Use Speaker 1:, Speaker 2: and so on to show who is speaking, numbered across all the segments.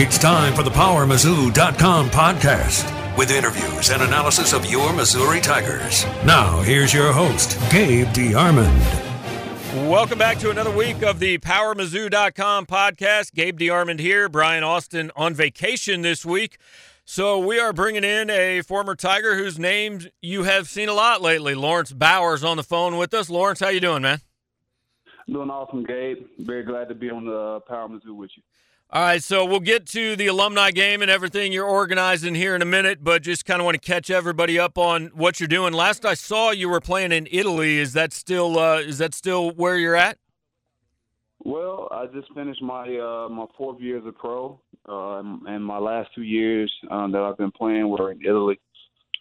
Speaker 1: It's time for the PowerMizzou.com podcast with interviews and analysis of your Missouri Tigers. Now, here's your host, Gabe DeArmond.
Speaker 2: Welcome back to another week of the PowerMizzou.com podcast. Gabe DeArmond here. Brian Austin on vacation this week. So we are bringing in a former Tiger whose name you have seen a lot lately. Laurence Bowers on the phone with us. Laurence, how you doing, man?
Speaker 3: Doing awesome, Gabe. Very glad to be on the Power Mizzou with you.
Speaker 2: All right, so we'll get to the alumni game and everything you're organizing here in a minute, but just kind of want to catch everybody up on what you're doing. Last I saw, you were playing in Italy. Is that still uh, is that still where you're at?
Speaker 3: Well, I just finished my uh, my fourth year as a pro, uh, and my last two years um, that I've been playing were in Italy.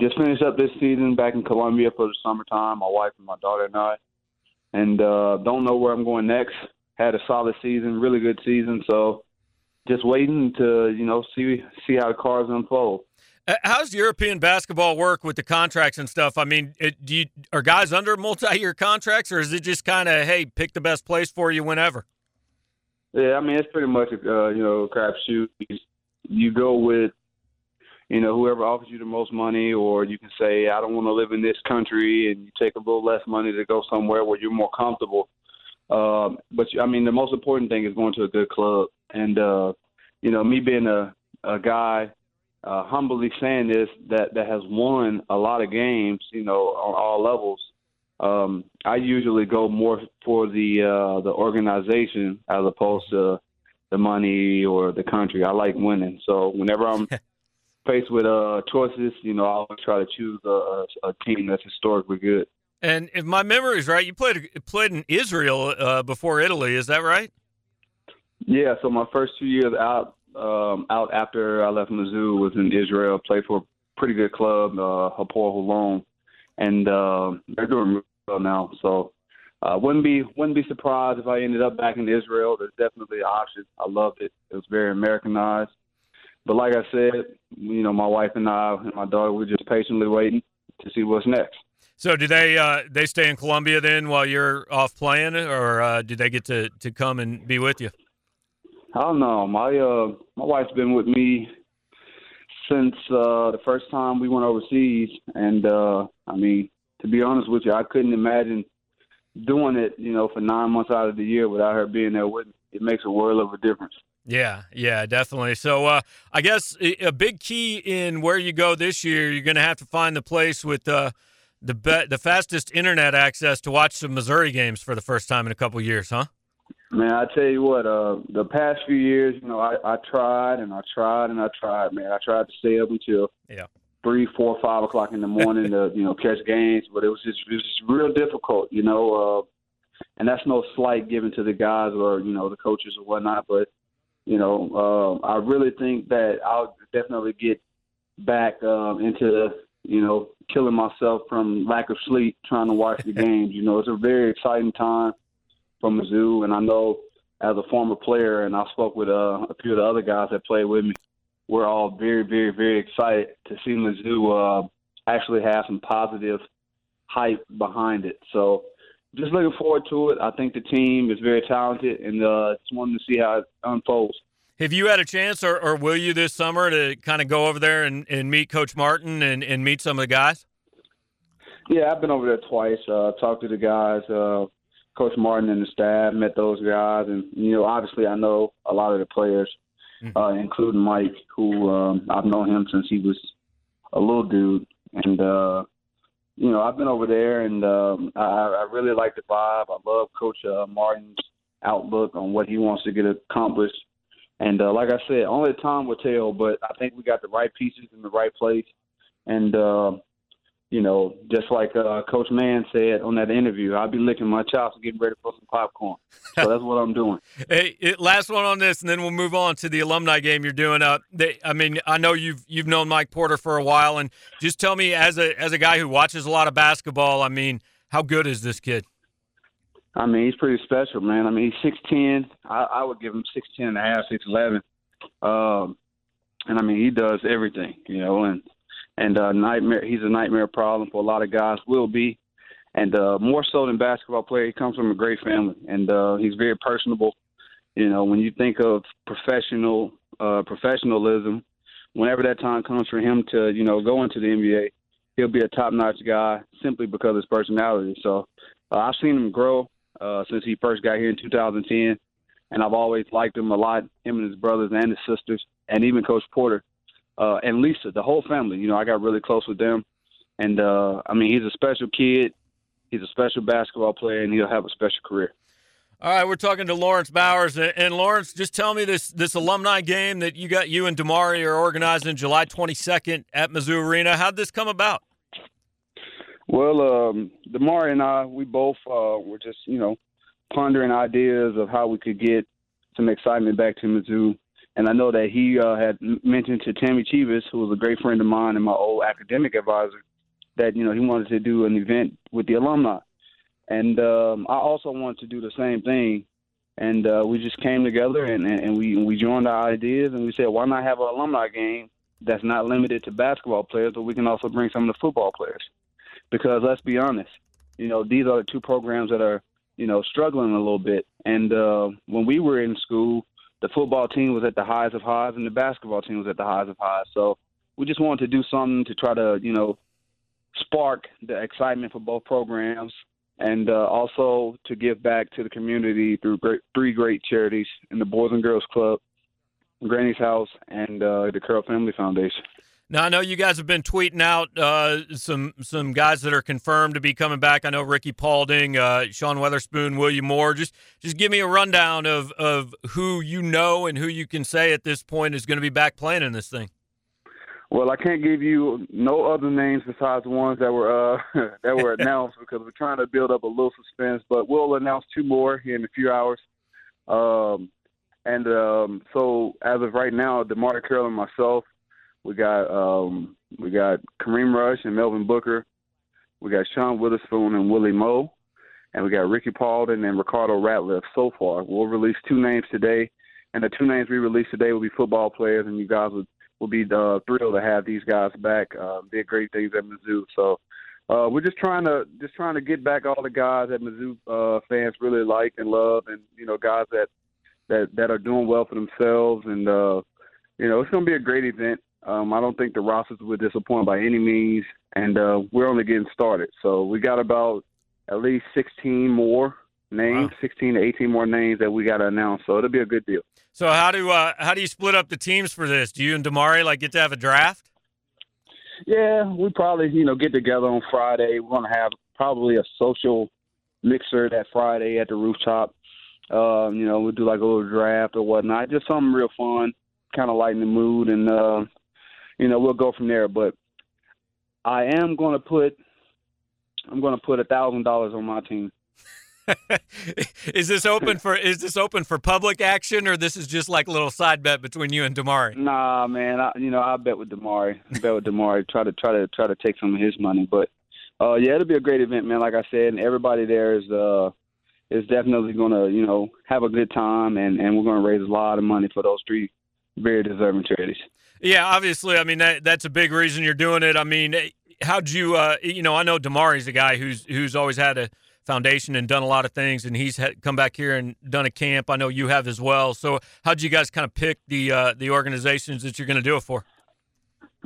Speaker 3: Just finished up this season back in Colombia for the summertime. My wife and my daughter and I, and uh, don't know where I'm going next. Had a solid season, really good season, so just waiting to you know see see how the cards unfold.
Speaker 2: Uh, how's European basketball work with the contracts and stuff? I mean, it, do you, are guys under multi-year contracts, or is it just kind of hey, pick the best place for you whenever?
Speaker 3: Yeah, I mean it's pretty much uh, you know crapshoot. You go with you know whoever offers you the most money, or you can say I don't want to live in this country, and you take a little less money to go somewhere where you're more comfortable. Um, but I mean, the most important thing is going to a good club. And uh, you know, me being a a guy uh, humbly saying this that that has won a lot of games, you know, on all levels. Um, I usually go more for the uh, the organization as opposed to the money or the country. I like winning, so whenever I'm faced with uh, choices, you know, I always try to choose a, a team that's historically good.
Speaker 2: And if my memory is right, you played played in Israel uh, before Italy. Is that right?
Speaker 3: Yeah. So my first two years out um, out after I left Mizzou was in Israel. Played for a pretty good club, uh, Hapoel Holon, and uh, they're doing well now. So uh, wouldn't be wouldn't be surprised if I ended up back in Israel. There's definitely an option. I loved it. It was very Americanized. But like I said, you know, my wife and I and my daughter, we're just patiently waiting to see what's next.
Speaker 2: So, do they uh, they stay in Colombia then while you're off playing, or uh, do they get to, to come and be with you?
Speaker 3: I don't know. My uh, my wife's been with me since uh, the first time we went overseas, and uh, I mean, to be honest with you, I couldn't imagine doing it, you know, for nine months out of the year without her being there with me. It makes a world of a difference.
Speaker 2: Yeah, yeah, definitely. So uh, I guess a big key in where you go this year, you're going to have to find the place with uh, the be- the fastest internet access to watch some Missouri games for the first time in a couple years, huh?
Speaker 3: Man, I tell you what, uh, the past few years, you know, I, I tried and I tried and I tried, man. I tried to stay up until
Speaker 2: yeah
Speaker 3: three, four, five o'clock in the morning to you know catch games, but it was just it was just real difficult, you know. Uh, and that's no slight given to the guys or you know the coaches or whatnot, but you know, uh, I really think that I'll definitely get back um, into you know, killing myself from lack of sleep trying to watch the games. You know, it's a very exciting time for Mizzou, and I know as a former player, and I spoke with uh, a few of the other guys that played with me, we're all very, very, very excited to see Mizzou uh, actually have some positive hype behind it. So just looking forward to it. I think the team is very talented, and uh, just wanting to see how it unfolds.
Speaker 2: Have you had a chance, or, or will you this summer, to kind of go over there and, and meet Coach Martin and, and meet some of the guys?
Speaker 3: Yeah, I've been over there twice. Uh, talked to the guys, uh, Coach Martin and the staff, met those guys, and you know, obviously, I know a lot of the players, mm-hmm. uh, including Mike, who um, I've known him since he was a little dude, and uh, you know, I've been over there, and um, I, I really like the vibe. I love Coach uh, Martin's outlook on what he wants to get accomplished and uh, like I said, only time will tell. But I think we got the right pieces in the right place. And uh, you know, just like uh, Coach Mann said on that interview, I'll be licking my chops and getting ready for some popcorn. So that's what I'm doing.
Speaker 2: hey, last one on this, and then we'll move on to the alumni game you're doing. Uh, they, I mean, I know you've you've known Mike Porter for a while, and just tell me, as a as a guy who watches a lot of basketball, I mean, how good is this kid?
Speaker 3: I mean, he's pretty special, man. I mean, he's six ten. I, I would give him six ten and a half, six eleven. Um, and I mean, he does everything, you know. And and uh, nightmare. He's a nightmare problem for a lot of guys. Will be, and uh, more so than basketball player. He comes from a great family, and uh, he's very personable. You know, when you think of professional uh, professionalism. Whenever that time comes for him to, you know, go into the NBA, he'll be a top-notch guy simply because of his personality. So uh, I've seen him grow uh, since he first got here in 2010, and I've always liked him a lot. Him and his brothers and his sisters, and even Coach Porter uh, and Lisa, the whole family. You know, I got really close with them, and uh, I mean, he's a special kid. He's a special basketball player, and he'll have a special career.
Speaker 2: All right, we're talking to Laurence Bowers, and Laurence, just tell me this this alumni game that you got you and DeMarre are organizing July 22nd at Mizzou Arena. How'd this come about?
Speaker 3: Well, um, DeMarre and I, we both uh, were just you know pondering ideas of how we could get some excitement back to Mizzou. And I know that he uh, had mentioned to Tammy Chivas, who was a great friend of mine and my old academic advisor, that you know he wanted to do an event with the alumni. And um, I also wanted to do the same thing. And uh, we just came together and, and, we we joined our ideas and we said, why not have an alumni game that's not limited to basketball players, but we can also bring some of the football players. Because let's be honest, you know, these are the two programs that are, you know, struggling a little bit. And uh, when we were in school, the football team was at the highs of highs and the basketball team was at the highs of highs. So we just wanted to do something to try to, you know, spark the excitement for both programs and uh, also to give back to the community through great, three great charities in the Boys and Girls Club, Granny's House, and uh, the Carroll Family Foundation.
Speaker 2: Now I know you guys have been tweeting out uh, some some guys that are confirmed to be coming back. I know Rickey Paulding, uh, Sean Weatherspoon, William Moore. Just just give me a rundown of of who you know and who you can say at this point is going to be back playing in this thing.
Speaker 3: Well, I can't give you no other names besides the ones that were uh, that were announced because we're trying to build up a little suspense. But we'll announce two more here in a few hours. Um, and um, so, as of right now, Demarcus Carroll and myself, we got um, we got Kareem Rush and Melvin Booker. We got Sean Weatherspoon and Willie Moe, and we got Rickey Paulding and Ricardo Ratliffe. So far, we'll release two names today, and the two names we release today will be football players, and you guys would will be uh, thrilled to have these guys back. Uh, did great things at Mizzou, so uh, we're just trying to just trying to get back all the guys that Mizzou uh, fans really like and love, and you know guys that that that are doing well for themselves, and uh, you know it's going to be a great event. Um, I don't think the rosters will disappoint by any means, and uh, we're only getting started. So we got about at least 16 more names, wow. 16 to 18 more names that we got to announce. So it'll be a good deal.
Speaker 2: So how do uh, how do you split up the teams for this? Do you and DeMarre like get to have a draft?
Speaker 3: Yeah, we probably you know get together on Friday. We're gonna have probably a social mixer that Friday at the rooftop. Um, you know, we'll do like a little draft or whatnot, just something real fun, kind of lighten the mood, and uh, you know we'll go from there. But I am going to put I'm going to put a thousand dollars on my team.
Speaker 2: is this open for is this open for public action or this is just like a little side bet between you and DeMarre?
Speaker 3: Nah, man. I, you know, I bet with DeMarre. I bet with DeMarre. Try to try to try to take some of his money, but uh, yeah, it'll be a great event, man. Like I said, and everybody there is uh, is definitely going to you know have a good time, and and we're going to raise a lot of money for those three very deserving charities.
Speaker 2: Yeah, obviously. I mean, that that's a big reason you're doing it. I mean, how'd you? Uh, you know, I know DeMarre's a guy who's who's always had a foundation and done a lot of things, and he's had, come back here and done a camp. I know you have as well. So, how'd you guys kind of pick the uh, the organizations that you're going to do it for?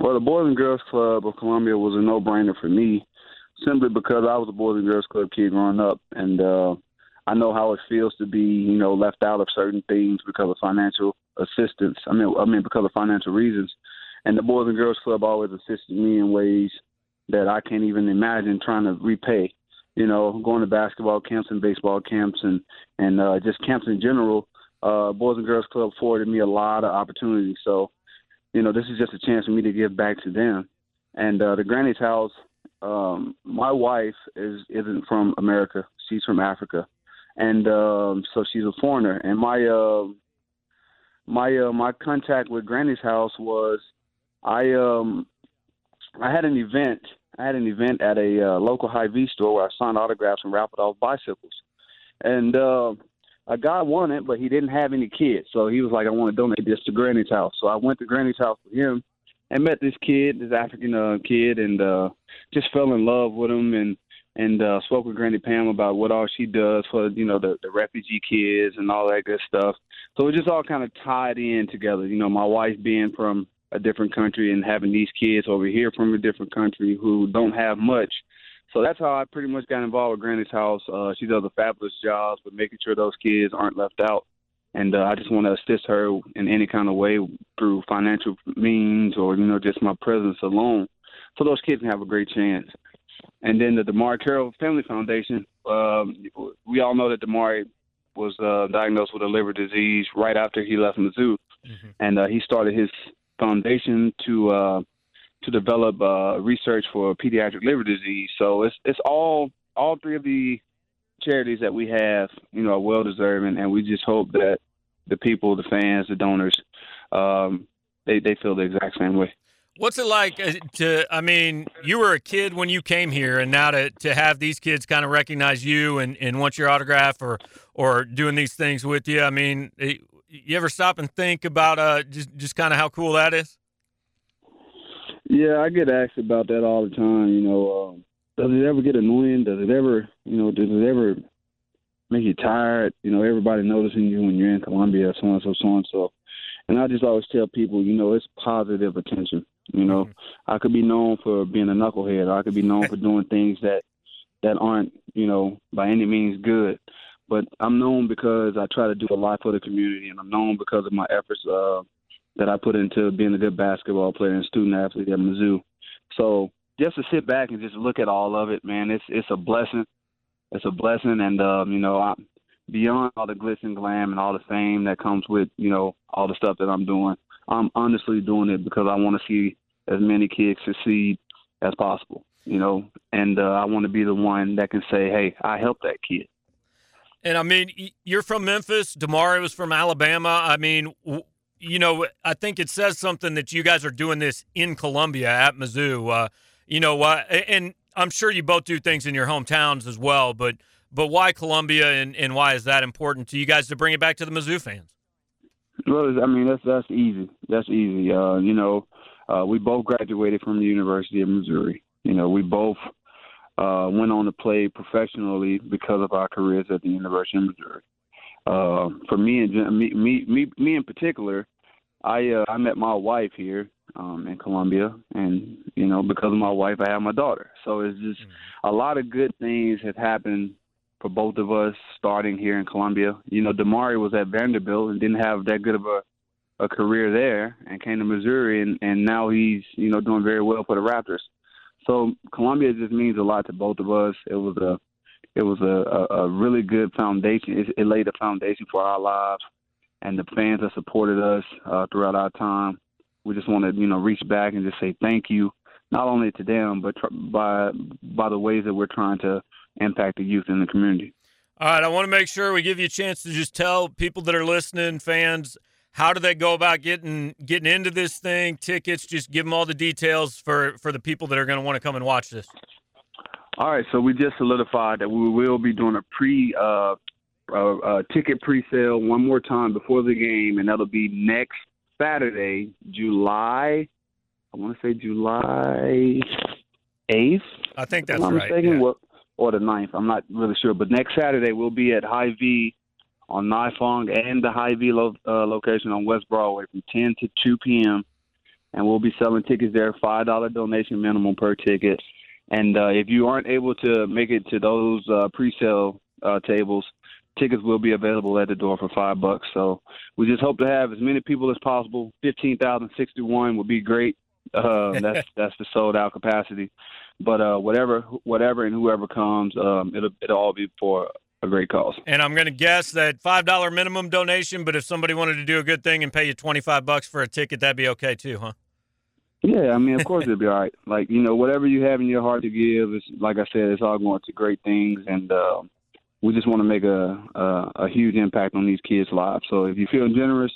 Speaker 3: Well, the Boys and Girls Club of Columbia was a no brainer for me, simply because I was a Boys and Girls Club kid growing up, and uh, I know how it feels to be, you know, left out of certain things because of financial assistance. I mean, I mean because of financial reasons. And the Boys and Girls Club always assisted me in ways that I can't even imagine trying to repay you know, going to basketball camps and baseball camps and and uh, just camps in general. Uh, Boys and Girls Club afforded me a lot of opportunities. So, you know, this is just a chance for me to give back to them. And uh, the Granny's house, um, my wife is isn't from America. She's from Africa, and um, so she's a foreigner. And my uh, my uh, my contact with Granny's house was I um I had an event I had an event at a uh, local Hy-Vee store where I signed autographs and raffled off bicycles. And uh, a guy won it, but he didn't have any kids. So he was like, I want to donate this to Granny's house. So I went to Granny's house with him and met this kid, this African uh, kid, and uh, just fell in love with him. And and uh, spoke with Granny Pam about what all she does for you know the, the refugee kids and all that good stuff. So it just all kind of tied in together. You know, my wife being from a different country and having these kids over here from a different country who don't have much. So that's how I pretty much got involved with Granny's house. Uh, she does a fabulous job with making sure those kids aren't left out. And uh, I just want to assist her in any kind of way through financial means or, you know, just my presence alone so those kids can have a great chance. And then the DeMarre Carroll Family Foundation, um, we all know that DeMarre was uh, diagnosed with a liver disease right after he left Mizzou. Mm-hmm. And uh, he started his foundation to uh, to develop uh, research for pediatric liver disease. So it's it's all all three of the charities that we have, you know, are well deserving, and we just hope that the people, the fans, the donors, um, they they feel the exact same way.
Speaker 2: What's it like uh, to? I mean, you were a kid when you came here, and now to to have these kids kind of recognize you and, and want your autograph or or doing these things with you. I mean, eh, you ever stop and think about uh just just kind of how cool that is?
Speaker 3: Yeah, I get asked about that all the time. You know, um, does it ever get annoying? Does it ever, you know, does it ever make you tired? You know, everybody noticing you when you're in Columbia, so and so, so and so. And I just always tell people, you know, it's positive attention. You know, mm-hmm. I could be known for being a knucklehead. Or I could be known for doing things that that aren't, you know, by any means good. But I'm known because I try to do a lot for the community, and I'm known because of my efforts uh, that I put into being a good basketball player and student athlete at Mizzou. So just to sit back and just look at all of it, man, it's it's a blessing. It's a blessing, and um, you know, I, beyond all the glitz and glam and all the fame that comes with you know all the stuff that I'm doing, I'm honestly doing it because I want to see as many kids succeed as possible. You know, and uh, I want to be the one that can say, "Hey, I helped that kid."
Speaker 2: And I mean, you're from Memphis. DeMarre was from Alabama. I mean, you know, I think it says something that you guys are doing this in Columbia at Mizzou. Uh, you know, uh, and I'm sure you both do things in your hometowns as well. But but why Columbia, and, and why is that important to you guys to bring it back to the Mizzou fans?
Speaker 3: Well, I mean that's that's easy. That's easy. Uh, you know, uh, we both graduated from the University of Missouri. You know, we both uh, went on to play professionally because of our careers at the University of Missouri. Uh, for me and me, me, me, me in particular, I uh, I met my wife here um, in Columbia, and you know because of my wife, I have my daughter. So it's just mm-hmm. a lot of good things have happened for both of us starting here in Columbia. You know, DeMarre was at Vanderbilt and didn't have that good of a a career there, and came to Missouri, and and now he's you know doing very well for the Raptors. So Columbia just means a lot to both of us. It was a it was a, a, a really good foundation. It, it laid a foundation for our lives, and the fans that supported us uh, throughout our time. We just want to, you know, reach back and just say thank you, not only to them, but tr- by by the ways that we're trying to impact the youth in the community.
Speaker 2: All right, I want to make sure we give you a chance to just tell people that are listening, fans, how do they go about getting getting into this thing? Tickets, just give them all the details for for the people that are going to want to come and watch this.
Speaker 3: All right, so we just solidified that we will be doing a pre uh, uh, uh, ticket pre-sale one more time before the game, and that'll be next Saturday, July. I want to say July eighth.
Speaker 2: I think that's I'm right. Mistaken,
Speaker 3: yeah. or the 9th. I'm not really sure, but next Saturday we'll be at Hy-Vee on Nifong and the Hy-Vee lo- uh, location on West Broadway from 10 to 2 p.m. And we'll be selling tickets there, five dollar donation minimum per ticket. And uh, if you aren't able to make it to those uh, pre-sale uh, tables, tickets will be available at the door for five bucks. So we just hope to have as many people as possible. Fifteen thousand sixty-one would be great. Uh, that's that's the sold out capacity. But uh, whatever, whatever, and whoever comes, um, it'll it'll all be for a great cause.
Speaker 2: And I'm going to guess that five dollar minimum donation. But if somebody wanted to do a good thing and pay you twenty five bucks for a ticket, that'd be okay too, huh?
Speaker 3: Yeah, I mean, of course it'd be all right. Like you know, whatever you have in your heart to give, is like I said, it's all going to great things, and uh, we just want to make a, a a huge impact on these kids' lives. So if you feel generous,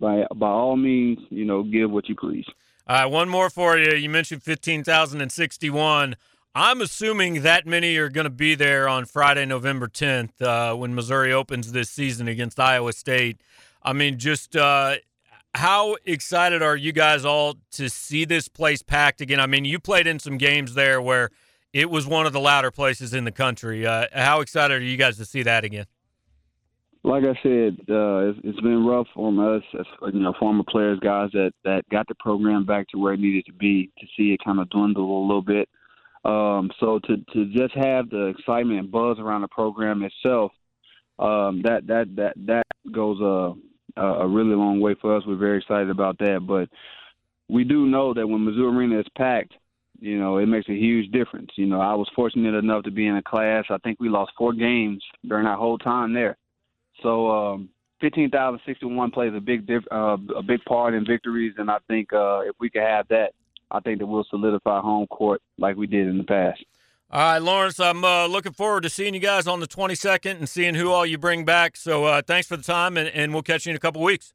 Speaker 3: by by all means, you know, give what you please.
Speaker 2: All right, one more for you. You mentioned fifteen thousand and sixty-one. I'm assuming that many are going to be there on Friday, November 10th, uh, when Missouri opens this season against Iowa State. I mean, just uh, how excited are you guys all to see this place packed again? I mean, you played in some games there where it was one of the louder places in the country. Uh, how excited are you guys to see that again?
Speaker 3: Like I said, uh, it's, been rough on us, as, you know, former players, guys that that got the program back to where it needed to be. To see it kind of dwindle a little bit, um, so to to just have the excitement and buzz around the program itself, um, that that that that goes a a really long way for us. We're very excited about that, but we do know that when Mizzou Arena is packed, you know, it makes a huge difference. You know, I was fortunate enough to be in a class. I think we lost four games during our whole time there. So um, 15,061 plays a big diff- uh, a big part in victories, and I think uh, if we could have that, I think that we'll solidify home court like we did in the past.
Speaker 2: All right, Laurence, I'm uh, looking forward to seeing you guys on the 22nd and seeing who all you bring back. So uh, thanks for the time, and, and we'll catch you in a couple weeks.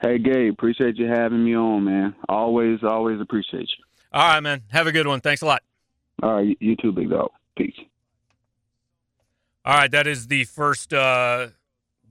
Speaker 3: Hey, Gabe, appreciate you having me on, man. Always, always appreciate you.
Speaker 2: All right, man. Have a good one. Thanks a lot.
Speaker 3: All right, you too, big dog. Peace.
Speaker 2: All right, that is the first uh,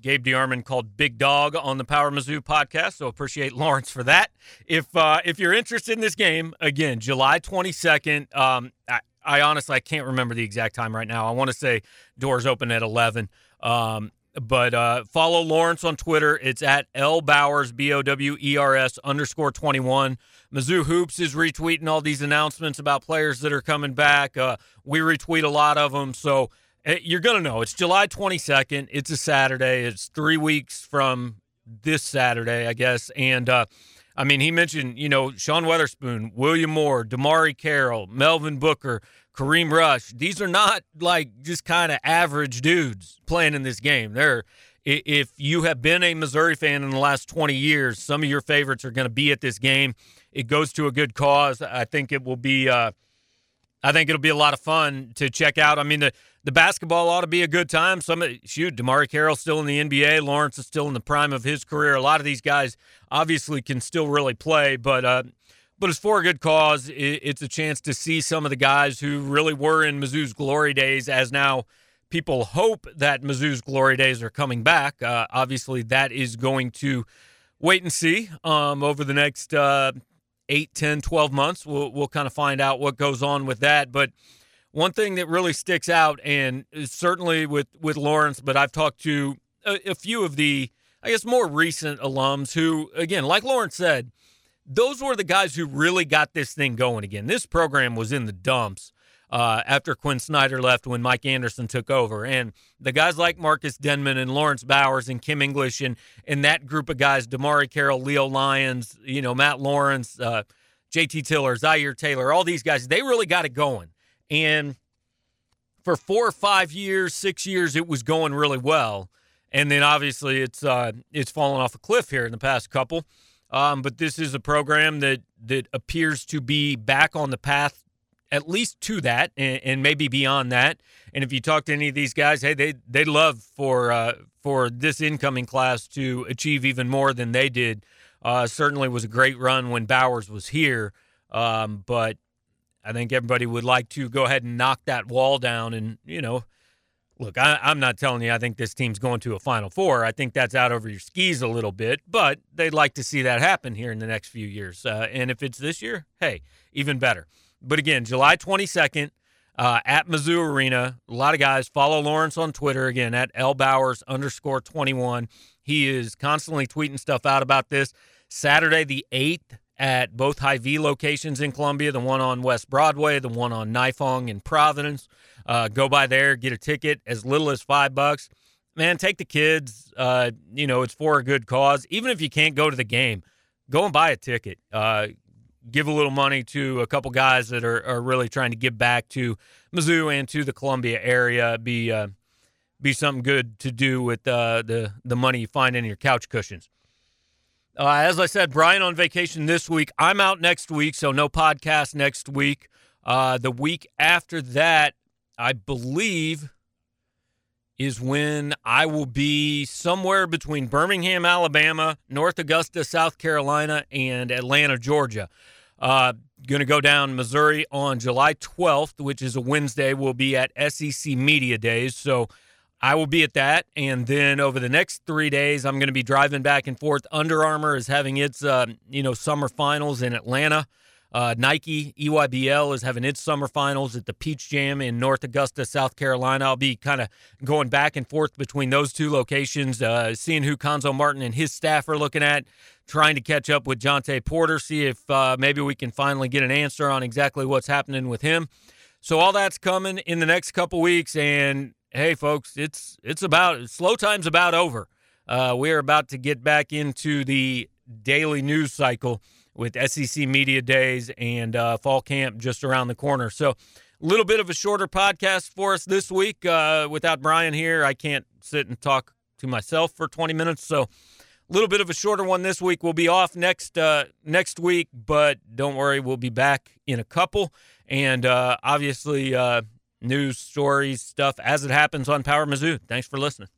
Speaker 2: Gabe DeArmond called Big Dog on the Power Mizzou podcast. So appreciate Laurence for that. If uh, if you're interested in this game, again, July 22nd. Um, I, I honestly I can't remember the exact time right now. I want to say doors open at 11. Um, but uh, follow Laurence on Twitter. It's at L Bowers B O W E R S underscore 21. Mizzou Hoops is retweeting all these announcements about players that are coming back. Uh, we retweet a lot of them. So you're going to know. It's July 22nd. It's a Saturday. It's three weeks from this Saturday, I guess. And, uh, I mean, he mentioned, you know, Sean Weatherspoon, William Moore, DeMarre Carroll, Melvin Booker, Kareem Rush. These are not like just kind of average dudes playing in this game. They're if you have been a Missouri fan in the last 20 years, some of your favorites are going to be at this game it goes to a good cause. I think it will be. Uh, I think it'll be a lot of fun to check out. I mean, the the basketball ought to be a good time. Some shoot, DeMarre Carroll's still in the NBA. Laurence is still in the prime of his career. A lot of these guys obviously can still really play, but uh, but it's for a good cause. It's a chance to see some of the guys who really were in Mizzou's glory days, as now people hope that Mizzou's glory days are coming back. Uh, obviously, that is going to wait and see um, over the next uh, 8, 10, 12 months. We'll, we'll kind of find out what goes on with that. But one thing that really sticks out, and certainly with, with Laurence, but I've talked to a, a few of the, I guess, more recent alums who, again, like Laurence said, those were the guys who really got this thing going again. This program was in the dumps uh, after Quin Snyder left when Mike Anderson took over. And the guys like Marcus Denmon and Laurence Bowers and Kim English and, and that group of guys, DeMarre Carroll, Leo Lyons, you know, Matt Lawrence, uh, JT Tiller, Zaire Taylor, all these guys, they really got it going. And for four or five years, six years, it was going really well. And then obviously it's uh, it's fallen off a cliff here in the past couple. Um, but this is a program that that appears to be back on the path at least to that and, and, maybe beyond that. And if you talk to any of these guys, hey, they they love for uh, for this incoming class to achieve even more than they did. Uh, certainly was a great run when Bowers was here, um, but I think everybody would like to go ahead and knock that wall down. And you know, look, I, I'm not telling you I think this team's going to a Final Four. I think that's out over your skis a little bit, but they'd like to see that happen here in the next few years. Uh, and if it's this year, hey, even better. But again, July 22nd uh, at Mizzou Arena. A lot of guys follow Laurence on Twitter again at L Bowers underscore 21. He is constantly tweeting stuff out about this. Saturday the 8th at both Hy-Vee locations in Columbia, the one on West Broadway, the one on Nifong in Providence. Uh, go by there, get a ticket as little as five bucks. Man, take the kids. Uh, you know, it's for a good cause. Even if you can't go to the game, go and buy a ticket. Uh, give a little money to a couple guys that are, are really trying to give back to Mizzou and to the Columbia area. Be uh, be something good to do with uh, the the money you find in your couch cushions. Uh, as I said, Brian on vacation this week. I'm out next week, so no podcast next week. Uh, the week after that, I believe, is when I will be somewhere between Birmingham, Alabama, North Augusta, South Carolina, and Atlanta, Georgia. Uh, going to go down Missouri on July 12th, which is a Wednesday. We'll be at SEC Media Days. So I will be at that. And then over the next three days, I'm going to be driving back and forth. Under Armour is having its, uh, you know, summer finals in Atlanta. Uh, Nike EYBL is having its summer finals at the Peach Jam in North Augusta, South Carolina. I'll be kind of going back and forth between those two locations, uh, seeing who Cuonzo Martin and his staff are looking at, trying to catch up with Jontay Porter, see if uh, maybe we can finally get an answer on exactly what's happening with him. So all that's coming in the next couple weeks, and hey, folks, it's it's about slow time's about over. Uh, we're about to get back into the daily news cycle with SEC Media Days and uh, fall camp just around the corner. So, a little bit of a shorter podcast for us this week. Uh, without Brian here, I can't sit and talk to myself for 20 minutes. So, a little bit of a shorter one this week. We'll be off next uh, next week, but don't worry, we'll be back in a couple. And uh, obviously, uh, news stories, stuff as it happens on Power Mizzou. Thanks for listening.